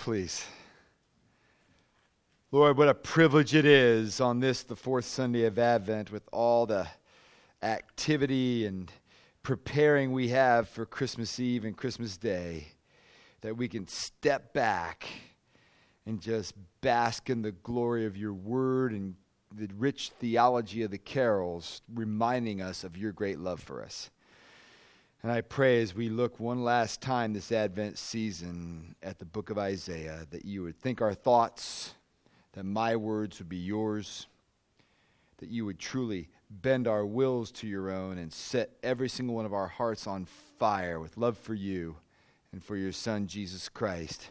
please. Lord, what a privilege it is on this, the fourth Sunday of Advent, with all the activity and preparing we have for Christmas Eve and Christmas Day, that we can step back and just bask in the glory of your word and the rich theology of the carols, reminding us of your great love for us. And I pray as we look one last time this Advent season at the book of Isaiah that you would think our thoughts, that my words would be yours, that you would truly bend our wills to your own and set every single one of our hearts on fire with love for you and for your Son, Jesus Christ.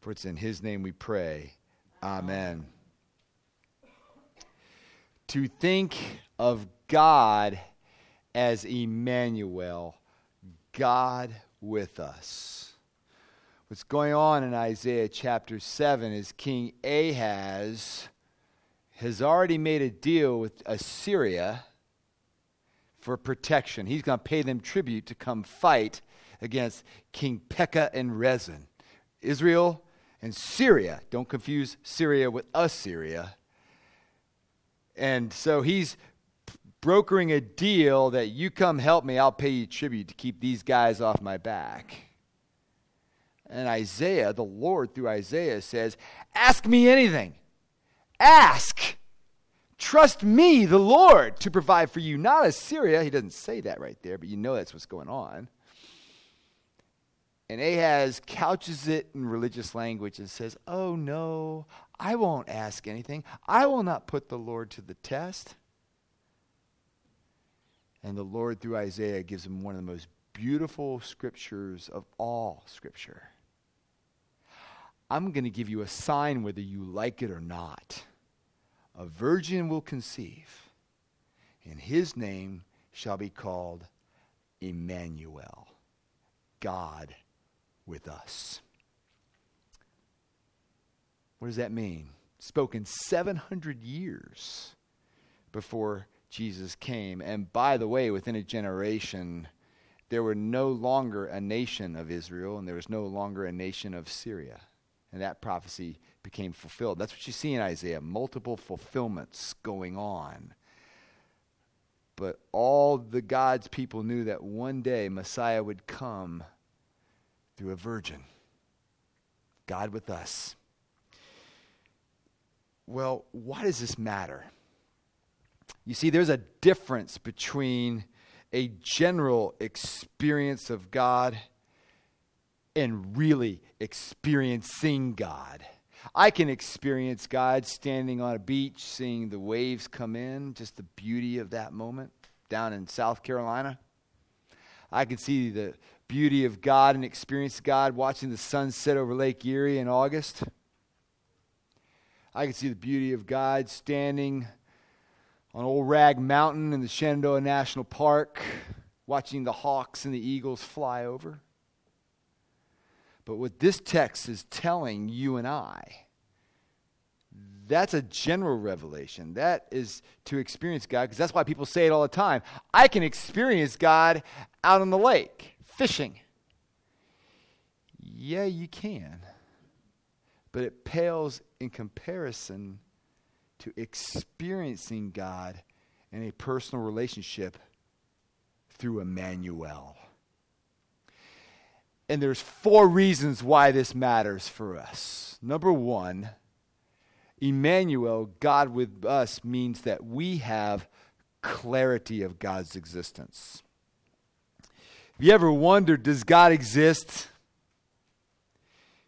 For it's in his name we pray. Amen. To think of God as Emmanuel God with us. What's going on in Isaiah chapter 7 is King Ahaz has already made a deal with Assyria for protection. He's going to pay them tribute to come fight against King Pekah and Rezin. Israel and Syria. Don't confuse Syria with Assyria. And so he's brokering a deal that you come help me, I'll pay you tribute to keep these guys off my back. And Isaiah, the Lord through Isaiah says, Ask me anything. Ask. Trust me, the Lord, to provide for you, not Assyria. He doesn't say that right there, but you know that's what's going on. And Ahaz couches it in religious language and says, Oh, no, I won't ask anything. I will not put the Lord to the test. And the Lord, through Isaiah, gives him one of the most beautiful scriptures of all scripture. I'm going to give you a sign whether you like it or not. A virgin will conceive, and his name shall be called Emmanuel, God with us. What does that mean? Spoken 700 years before Jesus came. And by the way, within a generation, there were no longer a nation of Israel, and there was no longer a nation of Syria. And that prophecy became fulfilled. That's what you see in Isaiah multiple fulfillments going on. But all the God's people knew that one day Messiah would come through a virgin. God with us. Well, why does this matter? You see, there's a difference between a general experience of God and really experiencing God. I can experience God standing on a beach, seeing the waves come in, just the beauty of that moment down in South Carolina. I can see the beauty of God and experience God watching the sun set over Lake Erie in August. I can see the beauty of God standing on Old Rag Mountain in the Shenandoah National Park, watching the hawks and the eagles fly over. But what this text is telling you and I, that's a general revelation. That is to experience God, because that's why people say it all the time. I can experience God out on the lake, fishing. Yeah, you can. But it pales in comparison to experiencing God in a personal relationship through Emmanuel. And there's four reasons why this matters for us. Number one, Emmanuel, God with us, means that we have clarity of God's existence. Have you ever wondered, does God exist?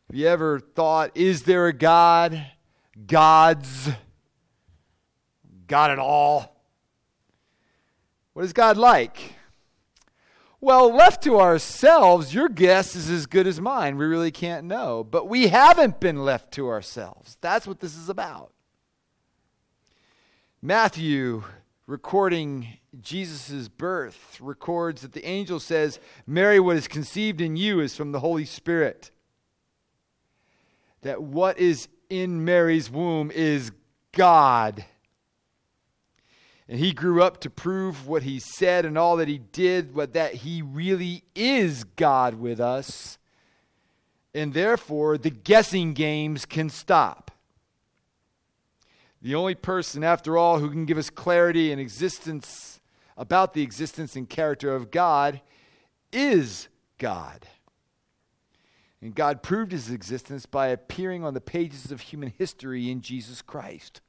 Have you ever thought, is there a God? Gods? God at all? What is God like? Well, left to ourselves, your guess is as good as mine. We really can't know. But we haven't been left to ourselves. That's what this is about. Matthew, recording Jesus' birth, records that the angel says, Mary, what is conceived in you is from the Holy Spirit. That what is in Mary's womb is God. And he grew up to prove what he said and all that he did, but that he really is God with us. And therefore, the guessing games can stop. The only person, after all, who can give us clarity and existence about the existence and character of God is God. And God proved his existence by appearing on the pages of human history in Jesus Christ.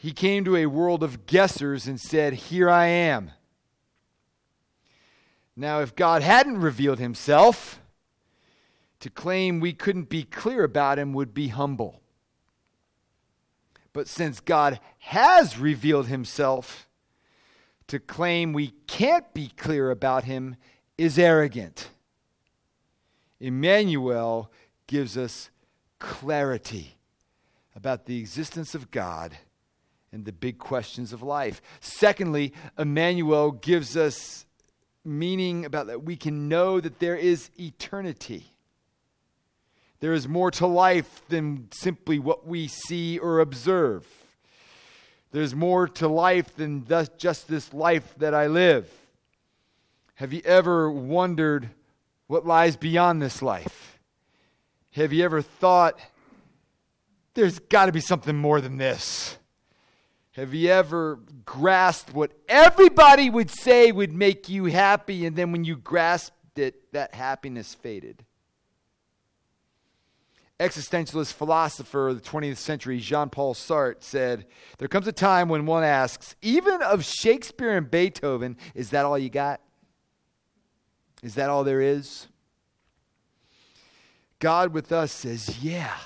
He came to a world of guessers and said, Here I am. Now, if God hadn't revealed himself, to claim we couldn't be clear about him would be humble. But since God has revealed himself, to claim we can't be clear about him is arrogant. Emmanuel gives us clarity about the existence of God and the big questions of life. Secondly, Emmanuel gives us meaning about that we can know that there is eternity. There is more to life than simply what we see or observe. There's more to life than just this life that I live. Have you ever wondered what lies beyond this life? Have you ever thought, there's got to be something more than this? Have you ever grasped what everybody would say would make you happy, and then when you grasped it, that happiness faded? Existentialist philosopher of the 20th century, Jean Paul Sartre, said, There comes a time when one asks, even of Shakespeare and Beethoven, is that all you got? Is that all there is? God with us says, Yeah,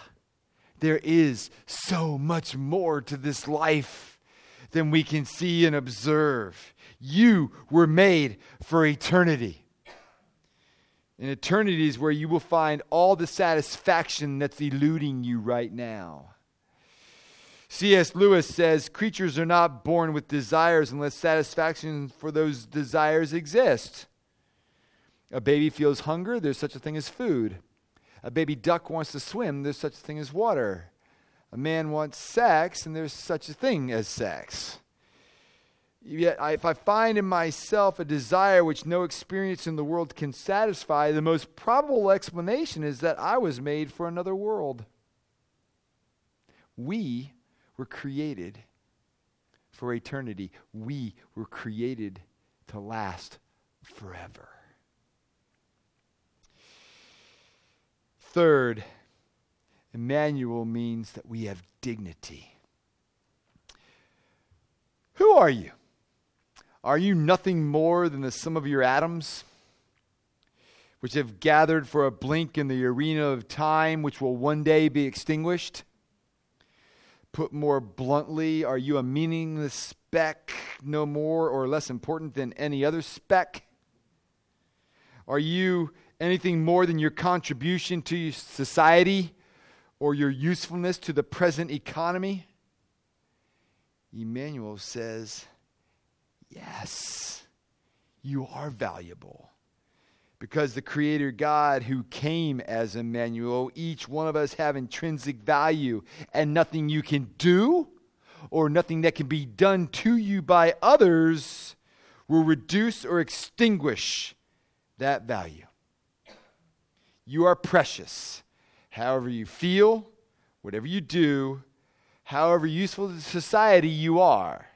there is so much more to this life than we can see and observe. You were made for eternity. And eternity is where you will find all the satisfaction that's eluding you right now. C.S. Lewis says creatures are not born with desires unless satisfaction for those desires exist. A baby feels hunger, there's such a thing as food. A baby duck wants to swim, there's such a thing as water. A man wants sex, and there's such a thing as sex. Yet, if I find in myself a desire which no experience in the world can satisfy, the most probable explanation is that I was made for another world. We were created for eternity, we were created to last forever. Third, Emmanuel means that we have dignity. Who are you? Are you nothing more than the sum of your atoms, which have gathered for a blink in the arena of time, which will one day be extinguished? Put more bluntly, are you a meaningless speck, no more or less important than any other speck? Are you anything more than your contribution to society or your usefulness to the present economy? Emmanuel says, Yes, you are valuable. Because the Creator God who came as Emmanuel, each one of us have intrinsic value, and nothing you can do or nothing that can be done to you by others will reduce or extinguish that value. You are precious. However, you feel, whatever you do, however useful to society you are,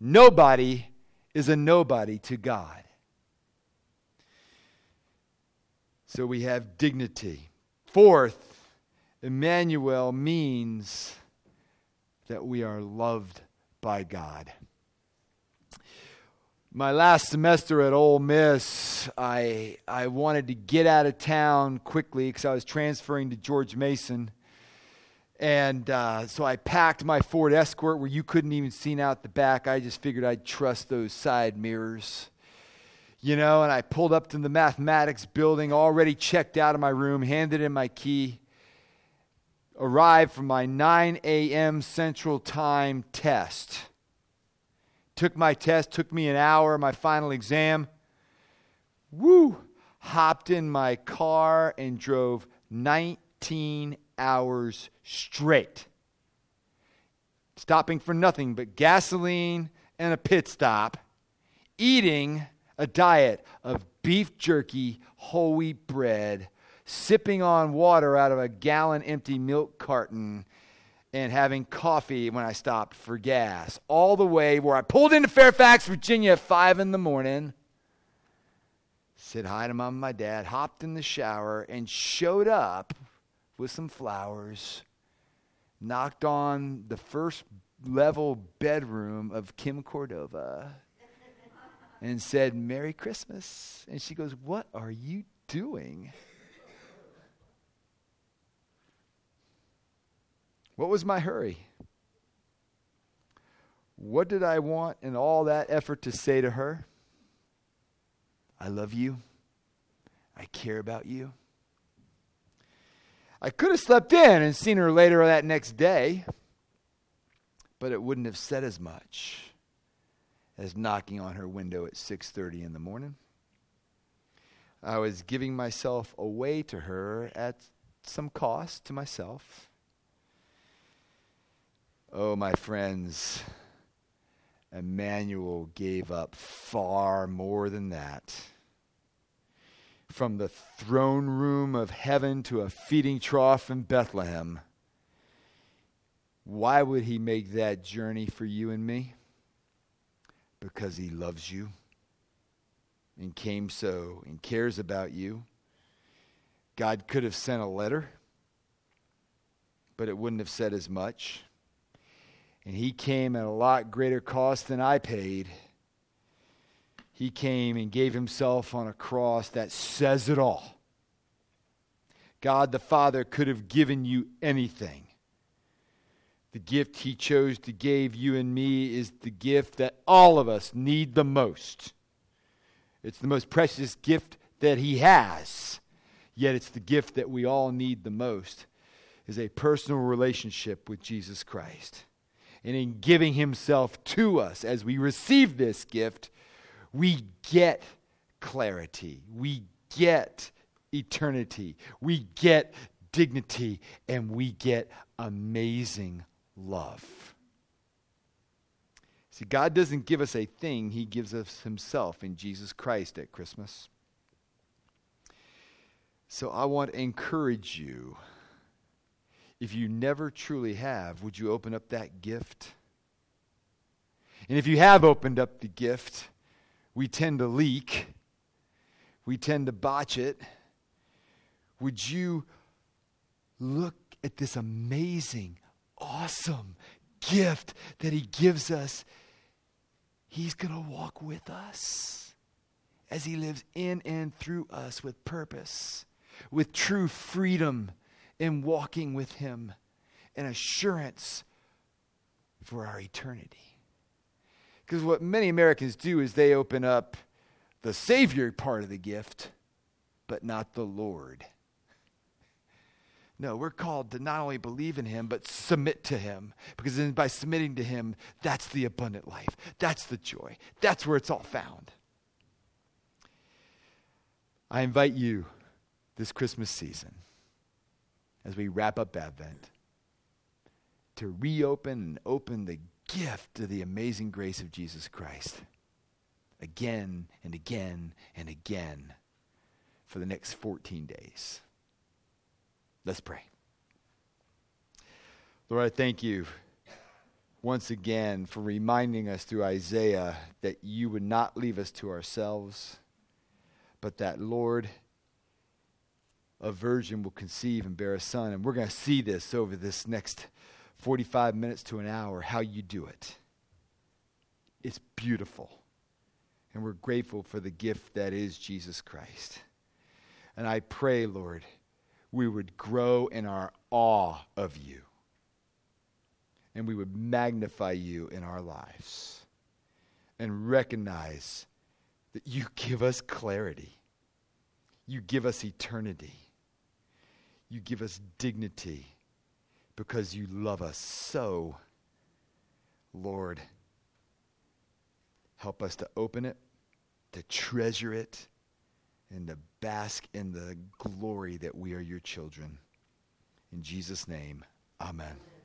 nobody is a nobody to God. So we have dignity. Fourth, Emmanuel means that we are loved by God my last semester at Ole Miss, I I wanted to get out of town quickly because I was transferring to George Mason, and uh, so I packed my Ford Escort where you couldn't even see out the back. I just figured I'd trust those side mirrors, you know. And I pulled up to the mathematics building, already checked out of my room, handed in my key, arrived for my 9 a.m. Central Time test Took my test, took me an hour, my final exam. Woo! Hopped in my car and drove 19 hours straight. Stopping for nothing but gasoline and a pit stop, eating a diet of beef jerky, whole wheat bread, sipping on water out of a gallon empty milk carton, and having coffee when I stopped for gas. All the way where I pulled into Fairfax, Virginia at 5 in the morning, said hi to mom and my dad, hopped in the shower, and showed up with some flowers, knocked on the first level bedroom of Kim Cordova and said, Merry Christmas. And she goes, What are you doing? What was my hurry? What did I want in all that effort to say to her? I love you. I care about you. I could have slept in and seen her later that next day, but it wouldn't have said as much as knocking on her window at 6:30 in the morning. I was giving myself away to her at some cost to myself. Oh, my friends, Emmanuel gave up far more than that. From the throne room of heaven to a feeding trough in Bethlehem. Why would he make that journey for you and me? Because he loves you and came so and cares about you. God could have sent a letter, but it wouldn't have said as much. And he came at a lot greater cost than I paid. He came and gave himself on a cross that says it all. God the Father could have given you anything. The gift he chose to give you and me is the gift that all of us need the most. It's the most precious gift that he has. Yet it's the gift that we all need the most is a personal relationship with Jesus Christ and in giving himself to us as we receive this gift, we get clarity, we get eternity, we get dignity, and we get amazing love. See, God doesn't give us a thing, He gives us Himself in Jesus Christ at Christmas. So I want to encourage you if you never truly have, would you open up that gift? And if you have opened up the gift, we tend to leak, we tend to botch it. Would you look at this amazing, awesome gift that He gives us? He's going to walk with us as He lives in and through us with purpose, with true freedom in walking with Him and assurance for our eternity. Because what many Americans do is they open up the Savior part of the gift, but not the Lord. No, we're called to not only believe in Him, but submit to Him. Because then by submitting to Him, that's the abundant life. That's the joy. That's where it's all found. I invite you this Christmas season as we wrap up Advent to reopen and open the gift of the amazing grace of Jesus Christ again and again and again for the next 14 days. Let's pray. Lord, I thank you once again for reminding us through Isaiah that you would not leave us to ourselves, but that, Lord, a virgin will conceive and bear a son. And we're going to see this over this next 45 minutes to an hour, how you do it. It's beautiful. And we're grateful for the gift that is Jesus Christ. And I pray, Lord, we would grow in our awe of you. And we would magnify you in our lives. And recognize that you give us clarity. You give us eternity you give us dignity because you love us so. Lord, help us to open it, to treasure it, and to bask in the glory that we are your children. In Jesus' name, amen.